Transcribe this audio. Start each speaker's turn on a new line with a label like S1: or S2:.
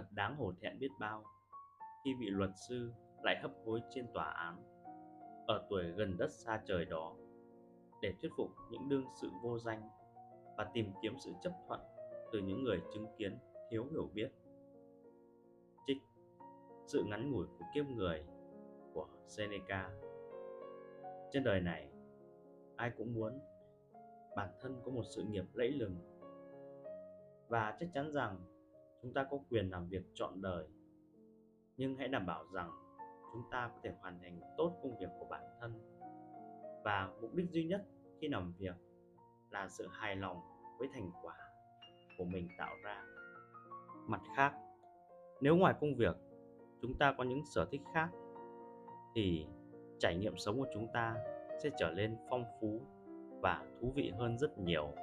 S1: Thật đáng hổ thẹn biết bao khi vị luật sư lại hấp hối trên tòa án ở tuổi gần đất xa trời đó để thuyết phục những đương sự vô danh và tìm kiếm sự chấp thuận từ những người chứng kiến thiếu hiểu biết. Trích Sự ngắn ngủi của kiếp người của Seneca Trên đời này, ai cũng muốn bản thân có một sự nghiệp lẫy lừng và chắc chắn rằng chúng ta có quyền làm việc trọn đời. Nhưng hãy đảm bảo rằng chúng ta có thể hoàn thành tốt công việc của bản thân. Và mục đích duy nhất khi làm việc là sự hài lòng với thành quả của mình tạo ra. Mặt khác, nếu ngoài công việc chúng ta có những sở thích khác, thì trải nghiệm sống của chúng ta sẽ trở nên phong phú và thú vị hơn rất nhiều.